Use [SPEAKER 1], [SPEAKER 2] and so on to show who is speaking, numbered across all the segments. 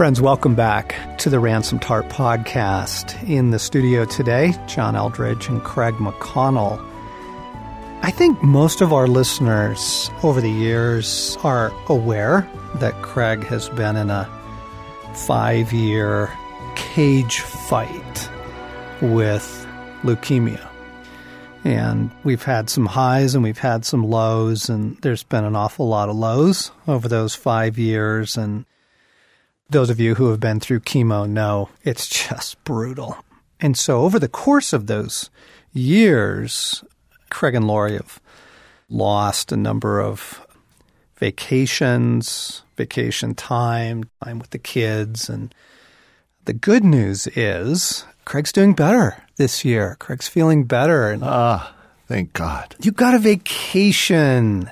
[SPEAKER 1] Friends, welcome back to the Ransomed Heart podcast. In the studio today, John Eldredge and Craig McConnell. I think most of our listeners over the years are aware that Craig has been in a five year cage fight with leukemia. And we've had some highs and we've had some lows, and there's been an awful lot of lows over those five years. And those of you who have been through chemo know it's just brutal. And so over the course of those years, Craig and Lori have lost a number of vacations, vacation time, time with the kids. And the good news is Craig's doing better this year. Craig's feeling better. And
[SPEAKER 2] Ah, thank God.
[SPEAKER 1] you got a vacation.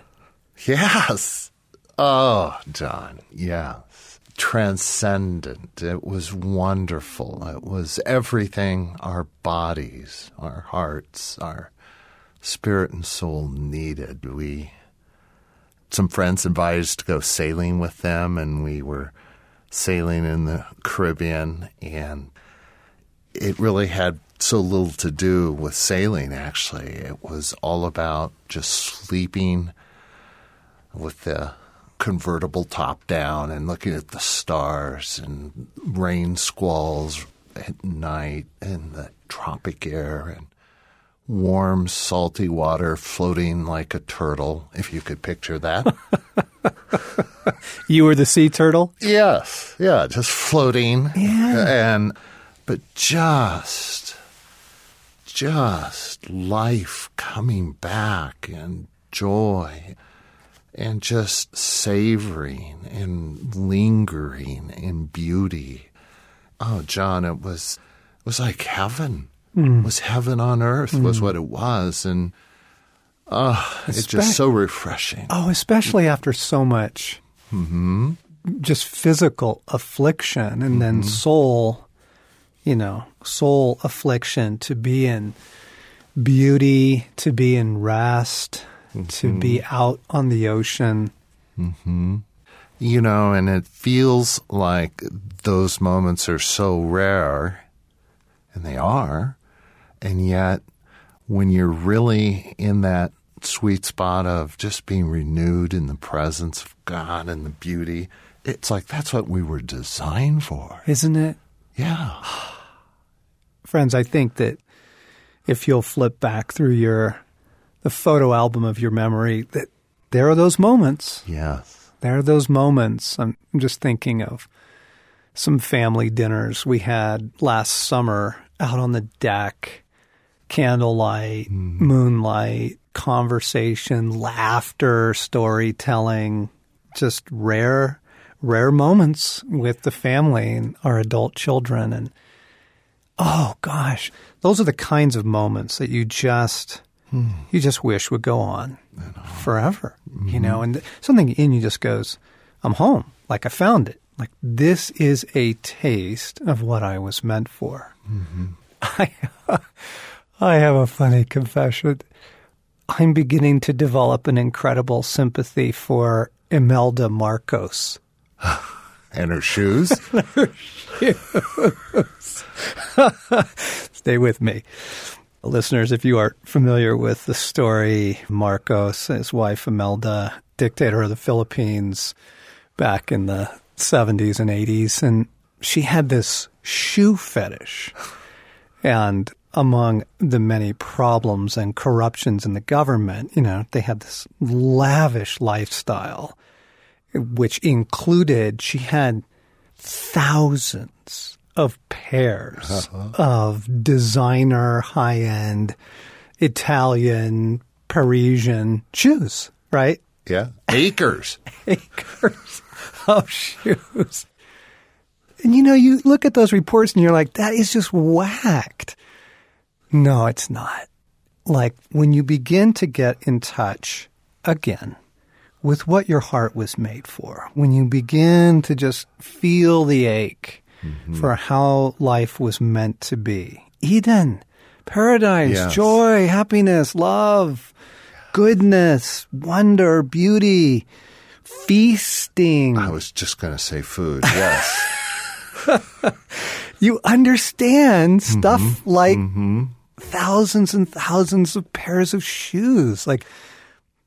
[SPEAKER 2] Yes. Oh, John. Yes. Transcendent. It was wonderful. It was everything our bodies, our hearts, our spirit and soul needed. We, some friends us to go sailing with them, and we were sailing in the Caribbean, and it really had so little to do with sailing, actually. It was all about just sleeping with the convertible top down and looking at the stars and rain squalls at night and the tropic air and warm, salty water floating like a turtle, if you could picture that.
[SPEAKER 1] You were the sea turtle?
[SPEAKER 2] yes, yeah, just floating.
[SPEAKER 1] Yeah.
[SPEAKER 2] And, but just, just life coming back and joy and just savoring and lingering in beauty. Oh, John, it was it was like heaven. Mm. It was heaven on earth was mm. what it was, and oh, it's
[SPEAKER 1] Espe-
[SPEAKER 2] just so refreshing.
[SPEAKER 1] Oh, especially after so much mm-hmm. just physical affliction and then mm-hmm. soul, you know, soul affliction to be in beauty, to be in rest, to mm-hmm. be out on the ocean. Mm-hmm.
[SPEAKER 2] You know, and it feels like those moments are so rare, and they are, and yet when you're really in that sweet spot of just being renewed in the presence of God and the beauty, it's like that's what we were designed for.
[SPEAKER 1] Isn't it?
[SPEAKER 2] Yeah.
[SPEAKER 1] Friends, I think that if you'll flip back through your the photo album of your memory, that there are those moments
[SPEAKER 2] Yes.
[SPEAKER 1] There are those moments. I'm just thinking of some family dinners we had last summer out on the deck, candlelight, hmm. moonlight, conversation, laughter, storytelling, just rare, rare moments with the family and our adult children. And oh gosh, those are the kinds of moments that you just, Hmm. you just wish would go on forever, you mm-hmm. know, and something in you just goes, I'm home. Like I found it. Like this is a taste of what I was meant for. Mm-hmm. I, I have a funny confession. I'm beginning to develop an incredible sympathy for Imelda Marcos.
[SPEAKER 2] And her shoes. her shoes.
[SPEAKER 1] Stay with me. Listeners, if you are familiar with the story, Marcos, his wife Imelda, dictator of the Philippines back in the 70s and 80s, and she had this shoe fetish. And among the many problems and corruptions in the government, you know, they had this lavish lifestyle, which included she had thousands of pairs uh-huh. of designer, high end Italian, Parisian shoes, right?
[SPEAKER 2] yeah. Acres.
[SPEAKER 1] Acres of shoes. And you know, you look at those reports and you're like, that is just whacked. No, it's not. Like when you begin to get in touch again with what your heart was made for, when you begin to just feel the ache Mm-hmm. for how life was meant to be, Eden, paradise,
[SPEAKER 2] Yes.
[SPEAKER 1] joy, happiness, love, goodness, wonder, beauty, feasting.
[SPEAKER 2] I was just going to say food. Yes.
[SPEAKER 1] you understand stuff
[SPEAKER 2] Mm-hmm.
[SPEAKER 1] like mm-hmm. thousands and thousands of pairs of shoes. Like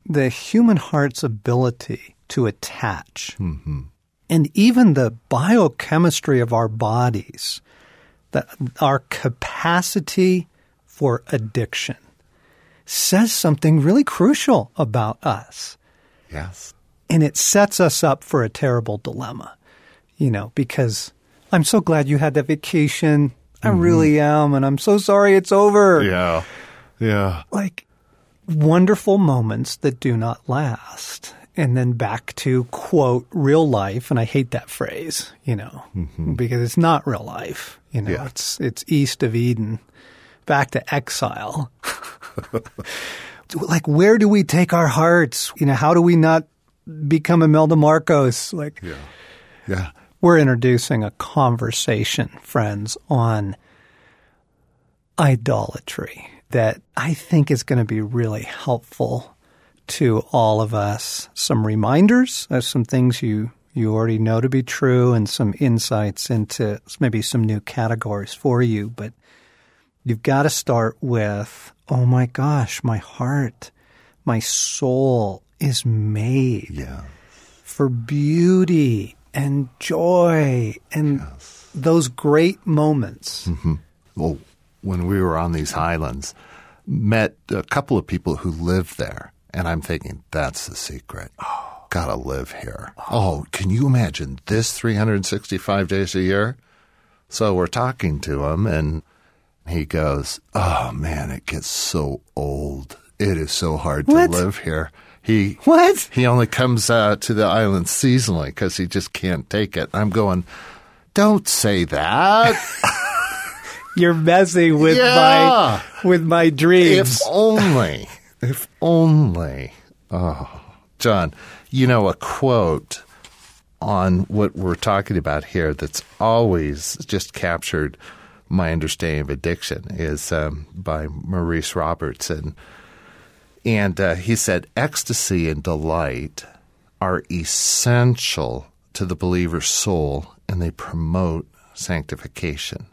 [SPEAKER 1] the human heart's ability to attach. Mm-hmm. And even the biochemistry of our bodies, that our capacity for addiction says something really crucial about us.
[SPEAKER 2] Yes.
[SPEAKER 1] And it sets us up for a terrible dilemma, you know, because I'm so glad you had that vacation. I mm-hmm. really am. And I'm so sorry it's over.
[SPEAKER 2] Yeah. Yeah.
[SPEAKER 1] Like wonderful moments that do not last. And then back to quote real life. And I hate that phrase, you know, mm-hmm. because it's not real life. You know,
[SPEAKER 2] Yeah.
[SPEAKER 1] it's, it's east of Eden, back to exile. like, where do we take our hearts? You know, how do we not become Imelda Marcos? Like,
[SPEAKER 2] Yeah. Yeah.
[SPEAKER 1] we're introducing a conversation, friends, on idolatry that I think is going to be really helpful to all of us. Some reminders of some things you, you already know to be true and some insights into maybe some new categories for you. But you've got to start with, oh my gosh, my heart, my soul is made
[SPEAKER 2] Yeah.
[SPEAKER 1] for beauty and joy and those great moments. Mm-hmm.
[SPEAKER 2] Well, when we were on these highlands, met a couple of people who live there, and I'm thinking that's the secret. Gotta live here. Oh, can you imagine this 365 days a year? So we're talking to him, and he goes, "Oh man, it gets so old. It is so hard to live here." He
[SPEAKER 1] What?
[SPEAKER 2] he only comes uh, to the island seasonally because he just can't take it. I'm going. Don't say that.
[SPEAKER 1] You're messing with
[SPEAKER 2] Yeah.
[SPEAKER 1] my with my dreams.
[SPEAKER 2] If only. If only. Oh, John, you know, a quote on what we're talking about here that's always just captured my understanding of addiction is um, by Maurice Robertson. And uh, he said, ecstasy and delight are essential to the believer's soul and they promote sanctification.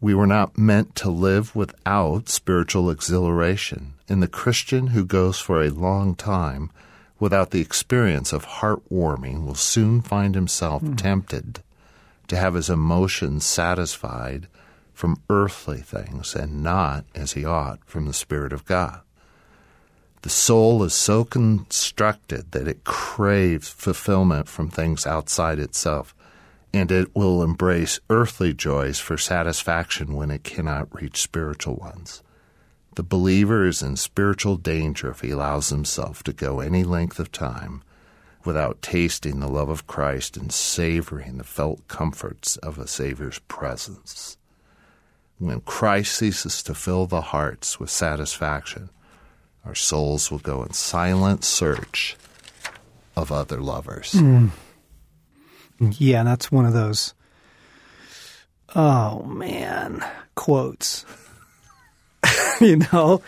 [SPEAKER 2] We were not meant to live without spiritual exhilaration, and the Christian who goes for a long time without the experience of heartwarming will soon find himself hmm. tempted to have his emotions satisfied from earthly things and not, as he ought, from the Spirit of God. The soul is so constructed that it craves fulfillment from things outside itself, and it will embrace earthly joys for satisfaction when it cannot reach spiritual ones. The believer is in spiritual danger if he allows himself to go any length of time without tasting the love of Christ and savoring the felt comforts of a Savior's presence. When Christ ceases to fill the hearts with satisfaction, our souls will go in silent search of other lovers. Mm. Hmm.
[SPEAKER 1] yeah, that's one of those oh man quotes. you know?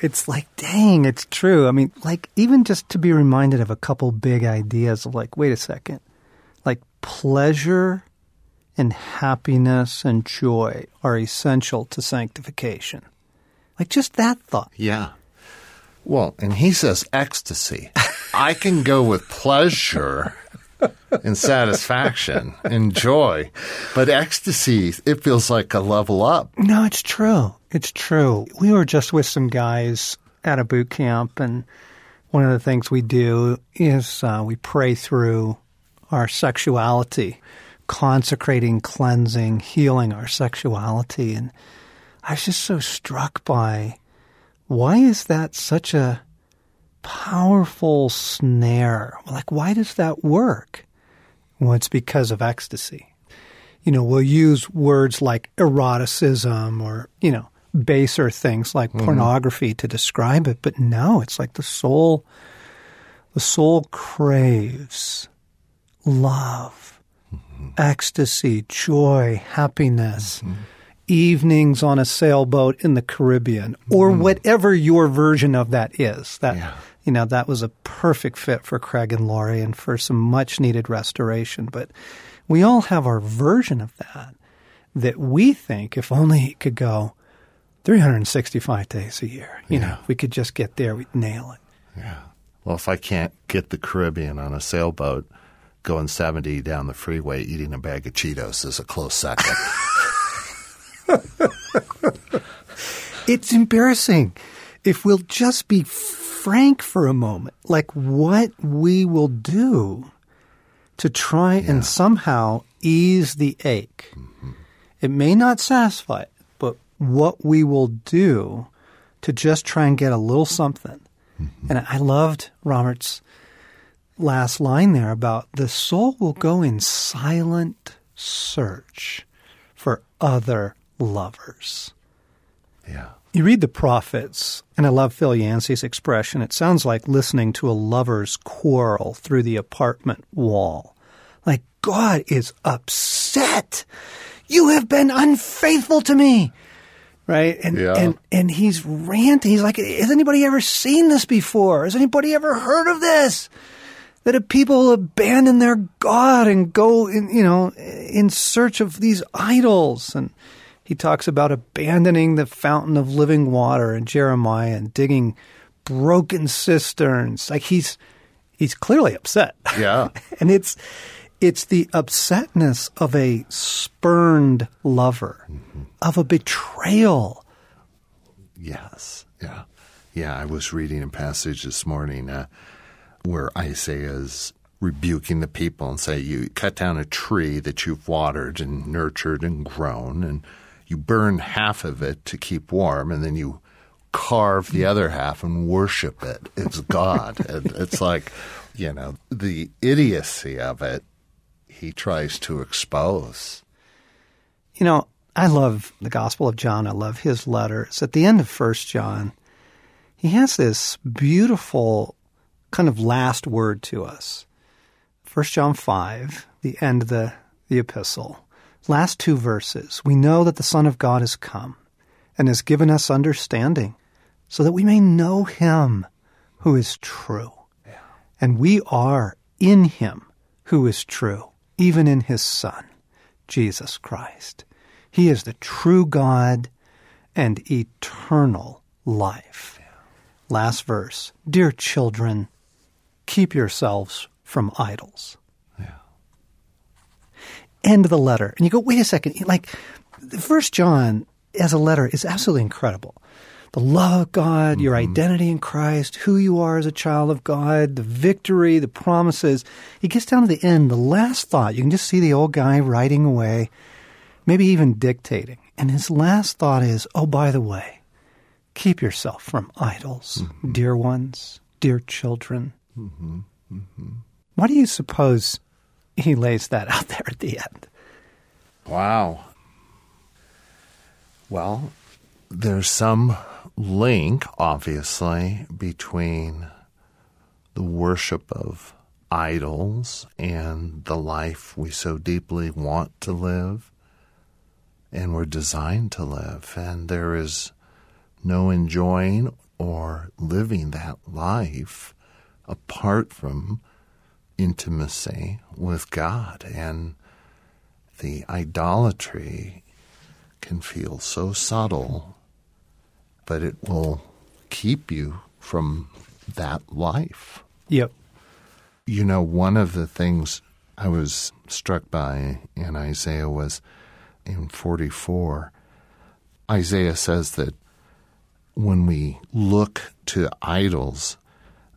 [SPEAKER 1] It's like, dang, it's true. I mean, like even just to be reminded of a couple big ideas of like, wait a second. Like pleasure and happiness and joy are essential to sanctification. Like just that thought.
[SPEAKER 2] Yeah. Well, and he says ecstasy. I can go with pleasure and satisfaction and joy, but ecstasy, it feels like a level up.
[SPEAKER 1] No, it's true. It's true. We were just with some guys at a boot camp, and one of the things we do is uh, we pray through our sexuality, consecrating, cleansing, healing our sexuality. And I was just so struck by why is that such a powerful snare? Like, why does that work? Well, it's because of ecstasy you know, we'll use words like eroticism or, you know, baser things like mm-hmm. pornography to describe it. But no, it's like the soul, the soul craves love, mm-hmm. ecstasy, joy, happiness, mm-hmm. evenings on a sailboat in the Caribbean, or whatever your version of that is. That,
[SPEAKER 2] Yeah.
[SPEAKER 1] You know, that was a perfect fit for Craig and Laurie and for some much needed restoration. But We all have our version of that that we think if only it could go 365 days a year, you
[SPEAKER 2] Yeah.
[SPEAKER 1] know, if we could just get there, we'd nail it.
[SPEAKER 2] Yeah. Well, if I can't get the Caribbean on a sailboat, going 70 down the freeway eating a bag of Cheetos is a close second.
[SPEAKER 1] It's embarrassing. If we'll just be frank for a moment, like what we will do to try and somehow ease the ache. Mm-hmm. It may not satisfy it, but what we will do to just try and get a little something. Mm-hmm. And I loved Robert's last line there about the soul will go in silent search for other lovers.
[SPEAKER 2] yeah.
[SPEAKER 1] You read the prophets, and I love Phil Yancey's expression. It sounds like listening to a lover's quarrel through the apartment wall. Like, God is upset. You have been unfaithful to me. Right? And,
[SPEAKER 2] Yeah.
[SPEAKER 1] and, and he's ranting. He's like, has anybody ever seen this before? Has anybody ever heard of this? That if people abandon their God and go in, you know, in search of these idols. And he talks about abandoning the fountain of living water in Jeremiah and digging broken cisterns. Like he's, he's clearly upset.
[SPEAKER 2] Yeah.
[SPEAKER 1] and it's, it's the upsetness of a spurned lover, of a betrayal.
[SPEAKER 2] Yes. Yeah. Yeah. I was reading a passage this morning uh, where Isaiah is rebuking the people and say, You cut down a tree that you've watered and nurtured and grown, and you burn half of it to keep warm, and then you carve the other half and worship it. It's God. and it's like, you know, the idiocy of it, he tries to expose.
[SPEAKER 1] You know, I love the Gospel of John. I love his letters. At the end of First John, he has this beautiful kind of last word to us. First John five, the end of the, the epistle. Last two verses. We know that the Son of God has come and has given us understanding, so that we may know him who is true. And we are in him who is true, even in his Son, Jesus Christ. He is the true God and eternal life. Last verse. Dear children, keep yourselves from idols. End of the letter. And you go, wait a second. Like, First John as a letter is absolutely incredible. The love of God, your mm-hmm. identity in Christ, who you are as a child of God, the victory, the promises. He gets down to the end, the last thought. You can just see the old guy writing away, maybe even dictating. And his last thought is, oh, by the way, keep yourself from idols, mm-hmm. dear ones, dear children. Mm-hmm. Why do you suppose he lays that out there at the end?
[SPEAKER 2] Wow. Well, there's some link, obviously, between the worship of idols and the life we so deeply want to live and we're designed to live. And there is no enjoying or living that life apart from intimacy with God. And the idolatry can feel so subtle, but it will keep you from that life.
[SPEAKER 1] Yep.
[SPEAKER 2] You know, one of the things I was struck by in Isaiah was in 44. Isaiah says that when we look to idols,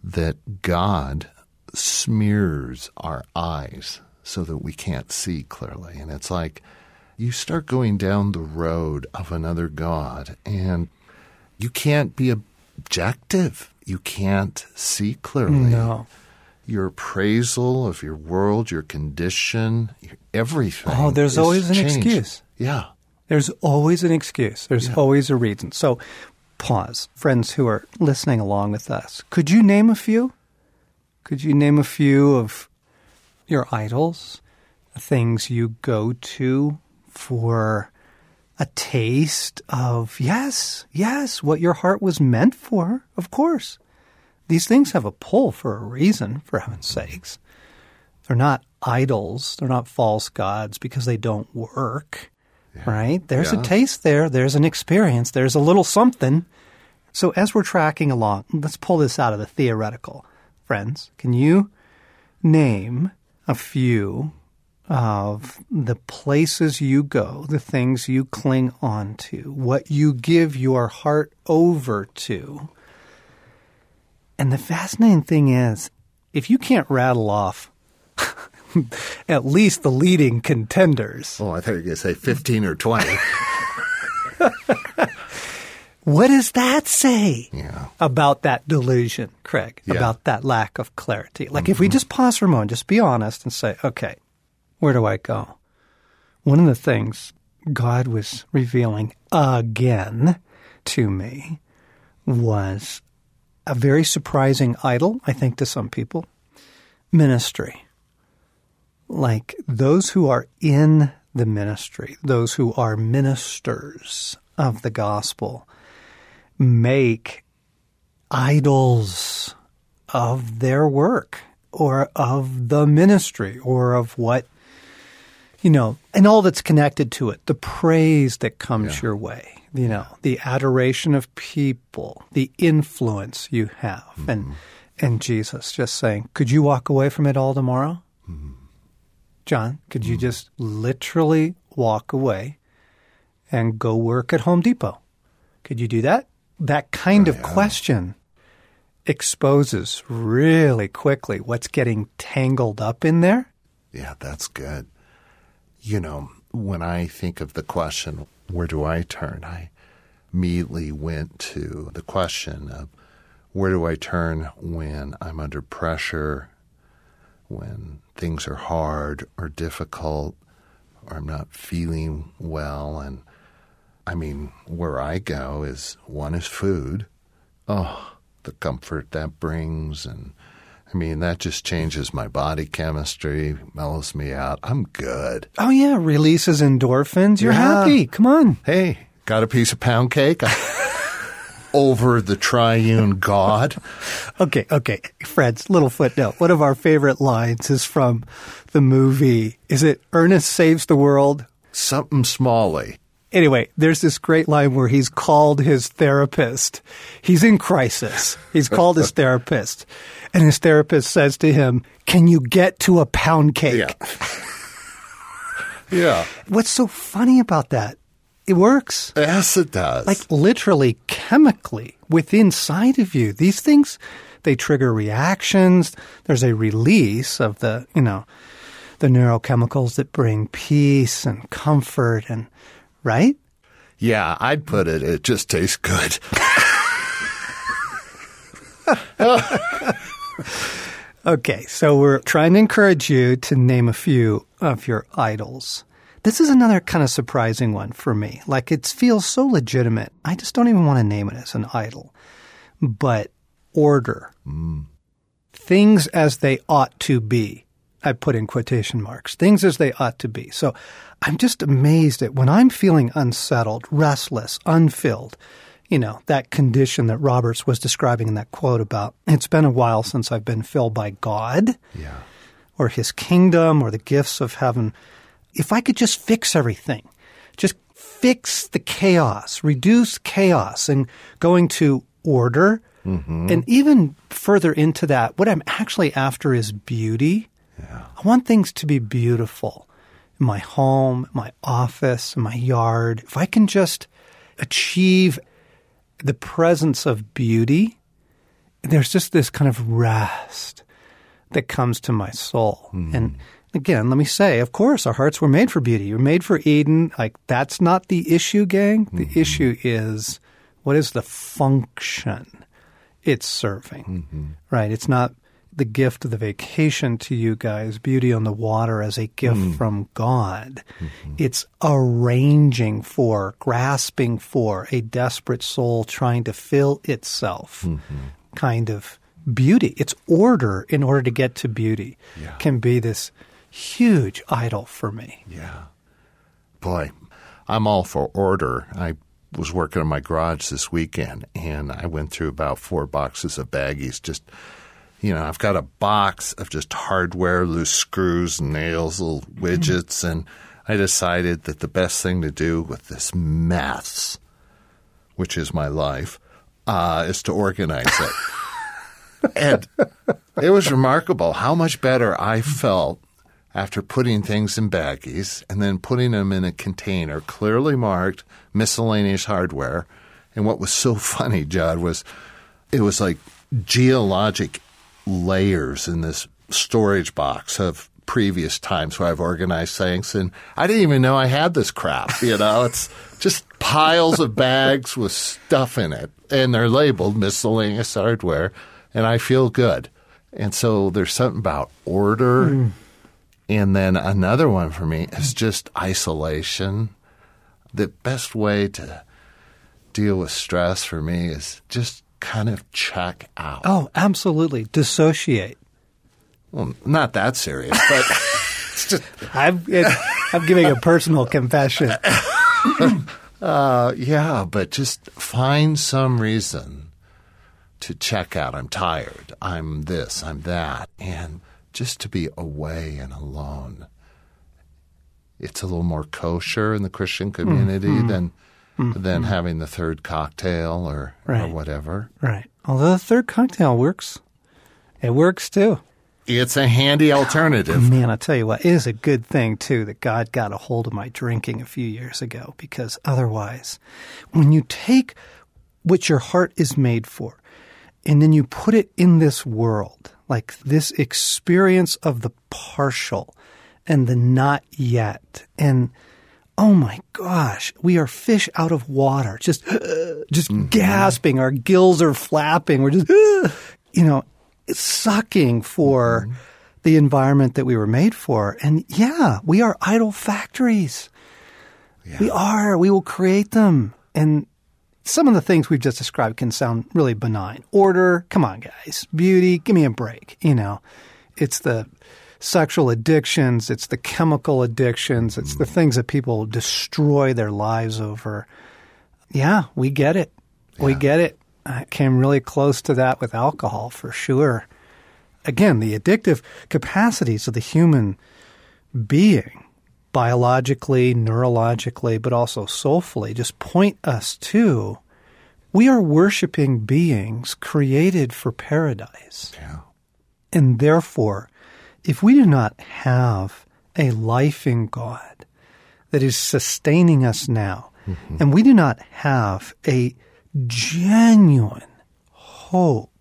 [SPEAKER 2] that God smears our eyes so that we can't see clearly. And it's like you start going down the road of another God and you can't be objective. You can't see clearly
[SPEAKER 1] No.
[SPEAKER 2] your appraisal of your world, your condition, your everything.
[SPEAKER 1] Oh, there's always an
[SPEAKER 2] changed.
[SPEAKER 1] excuse.
[SPEAKER 2] Yeah.
[SPEAKER 1] There's always an excuse. There's always a reason. So pause. Friends who are listening along with us, could you name a few? Could you name a few of your idols, things you go to for a taste of, yes, yes, what your heart was meant for, of course. These things have a pull for a reason, for heaven's sakes. They're not idols. They're not false gods because they don't work, right? There's
[SPEAKER 2] Yeah.
[SPEAKER 1] a taste there. There's an experience. There's a little something. So as we're tracking along, let's pull this out of the theoretical. Friends, can you name a few of the places you go, the things you cling on to, what you give your heart over to? And the fascinating thing is, if you can't rattle off at least the leading contenders,
[SPEAKER 2] Oh, I thought you were going to say 15 or 20.
[SPEAKER 1] what does that say?
[SPEAKER 2] yeah.
[SPEAKER 1] about that delusion, Craig,
[SPEAKER 2] Yeah.
[SPEAKER 1] about that lack of clarity. Like if we mm-hmm. just pause for a moment, just be honest and say, okay, where do I go? One of the things God was revealing again to me was a very surprising idol, I think, to some people ministry. Like those who are in the ministry, those who are ministers of the gospel, make idols of their work or of the ministry or of what you know and all that's connected to it. The praise that comes
[SPEAKER 2] Yeah.
[SPEAKER 1] your way you know the adoration of people the influence you have. Mm-hmm. And and jesus just saying could you walk away from it all tomorrow? Mm-hmm. John could you mm-hmm. just literally walk away and go work at home depot? Could you do that that kind of oh, question exposes really quickly what's getting tangled up in there.
[SPEAKER 2] Yeah, that's good. You know, when I think of the question, where do I turn? I immediately went to the question of where do I turn when I'm under pressure, when things are hard or difficult, or I'm not feeling well. And I mean, where I go is one is food. Oh, the comfort that brings. And I mean, that just changes my body chemistry, mellows me out. I'm good.
[SPEAKER 1] Oh yeah, releases endorphins. You're
[SPEAKER 2] Yeah.
[SPEAKER 1] happy. Come on.
[SPEAKER 2] Hey, got a piece of pound cake? Over the triune God.
[SPEAKER 1] Okay, okay. Fred's little footnote. One of our favorite lines is from the movie. Is it Ernest Saves the World?
[SPEAKER 2] Something smally.
[SPEAKER 1] Anyway, there's this great line where he's called his therapist. He's in crisis. He's called his therapist. And his therapist says to him, Can you get to a pound cake?
[SPEAKER 2] Yeah. yeah.
[SPEAKER 1] What's so funny about that? It works.
[SPEAKER 2] Yes, it does.
[SPEAKER 1] like literally chemically within inside of you. These things they trigger reactions. There's a release of the, you know, the neurochemicals that bring peace and comfort and right?
[SPEAKER 2] yeah, I'd put it, it just tastes good.
[SPEAKER 1] Okay, so we're trying to encourage you to name a few of your idols. This is another kind of surprising one for me. Like it feels so legitimate. I just don't even want to name it as an idol. But order. Mm. Things as they ought to be. I put in quotation marks. Things as they ought to be. So I'm just amazed at when I'm feeling unsettled, restless, unfilled, you know, that condition that Roberts was describing in that quote about it's been a while since I've been filled by God
[SPEAKER 2] Yeah.
[SPEAKER 1] or his kingdom or the gifts of heaven. If I could just fix everything, just fix the chaos, reduce chaos, and going to order, mm-hmm. and even further into that, what I'm actually after is beauty. I want things to be beautiful in my home, my office, my yard. If I can just achieve the presence of beauty, there's just this kind of rest that comes to my soul. Mm-hmm. And again, let me say, of course, our hearts were made for beauty. You're made for Eden. Like, that's not the issue, gang. The mm-hmm. issue is what is the function it's serving, mm-hmm. right? It's not the gift of the vacation to you guys, beauty on the water as a gift mm. from God. Mm-hmm. It's arranging for, grasping for a desperate soul trying to fill itself mm-hmm. kind of beauty. It's order in order to get to beauty
[SPEAKER 2] Yeah.
[SPEAKER 1] can be this huge idol for me.
[SPEAKER 2] Yeah. Boy, I'm all for order. I was working in my garage this weekend and I went through about four boxes of baggies just You know, I've got a box of just hardware, loose screws, nails, little widgets, and I decided that the best thing to do with this mess, which is my life, uh, is to organize it. and it was remarkable how much better I felt after putting things in baggies and then putting them in a container clearly marked miscellaneous hardware. And what was so funny, Judd, was it was like geologic layers in this storage box of previous times where I've organized things and I didn't even know I had this crap, you know, it's just piles of bags with stuff in it and they're labeled miscellaneous hardware and I feel good. And so there's something about order. Mm. And then another one for me is just isolation. The best way to deal with stress for me is just kind of check out.
[SPEAKER 1] Oh, absolutely. Dissociate.
[SPEAKER 2] Well, not that serious, but it's just.
[SPEAKER 1] I'm, it, I'm giving a personal confession.
[SPEAKER 2] uh, yeah, but just find some reason to check out. I'm tired. I'm this. I'm that. And just to be away and alone. It's a little more kosher in the Christian community mm-hmm. than mm-hmm. than having the third cocktail or, right. or whatever.
[SPEAKER 1] Right. Although the third cocktail works. It works too.
[SPEAKER 2] It's a handy alternative.
[SPEAKER 1] Man, I tell you what, it is a good thing too that God got a hold of my drinking a few years ago because otherwise, when you take what your heart is made for and then you put it in this world, like this experience of the partial and the not yet, and oh my gosh, we are fish out of water, just just mm-hmm. gasping. Our gills are flapping. We're just you know sucking for mm-hmm. the environment that we were made for. And yeah, we are idol factories. Yeah. We are. We will create them. And some of the things we've just described can sound really benign. Order, come on, guys. Beauty, give me a break. You know, it's the sexual addictions, it's the chemical addictions, it's the mm. things that people destroy their lives over. Yeah, we get it. Yeah. We get it. I came really close to that with alcohol for sure. Again, the addictive capacities of the human being, biologically, neurologically, but also soulfully, just point us to we are worshiping beings created for paradise.
[SPEAKER 2] Yeah.
[SPEAKER 1] And therefore, if we do not have a life in God that is sustaining us now, mm-hmm. and we do not have a genuine hope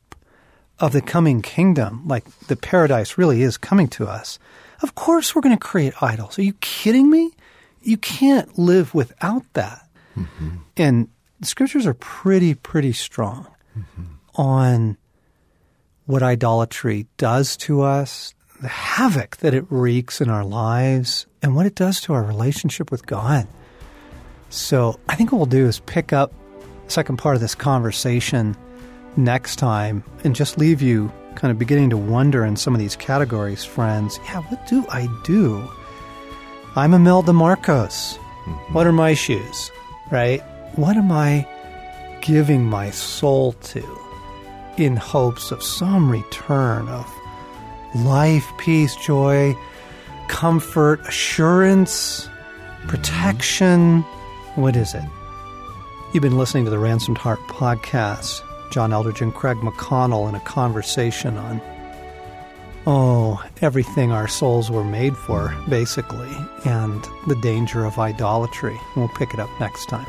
[SPEAKER 1] of the coming kingdom, like the paradise really is coming to us, of course we're going to create idols. Are you kidding me? You can't live without that. Mm-hmm. And the scriptures are pretty, pretty strong mm-hmm. on what idolatry does to us, the havoc that it wreaks in our lives, and what it does to our relationship with God. So I think what we'll do is pick up second part of this conversation next time and just leave you kind of beginning to wonder in some of these categories, friends. Yeah, what do I do? I'm Imelda Marcos. Mm-hmm. What are my shoes? Right? What am I giving my soul to in hopes of some return of life, peace, joy, comfort, assurance, protection? Mm-hmm. What is it? You've been listening to the Ransomed Heart podcast. John Eldredge and Craig McConnell in a conversation on, oh, everything our souls were made for, basically, and the danger of idolatry. We'll pick it up next time.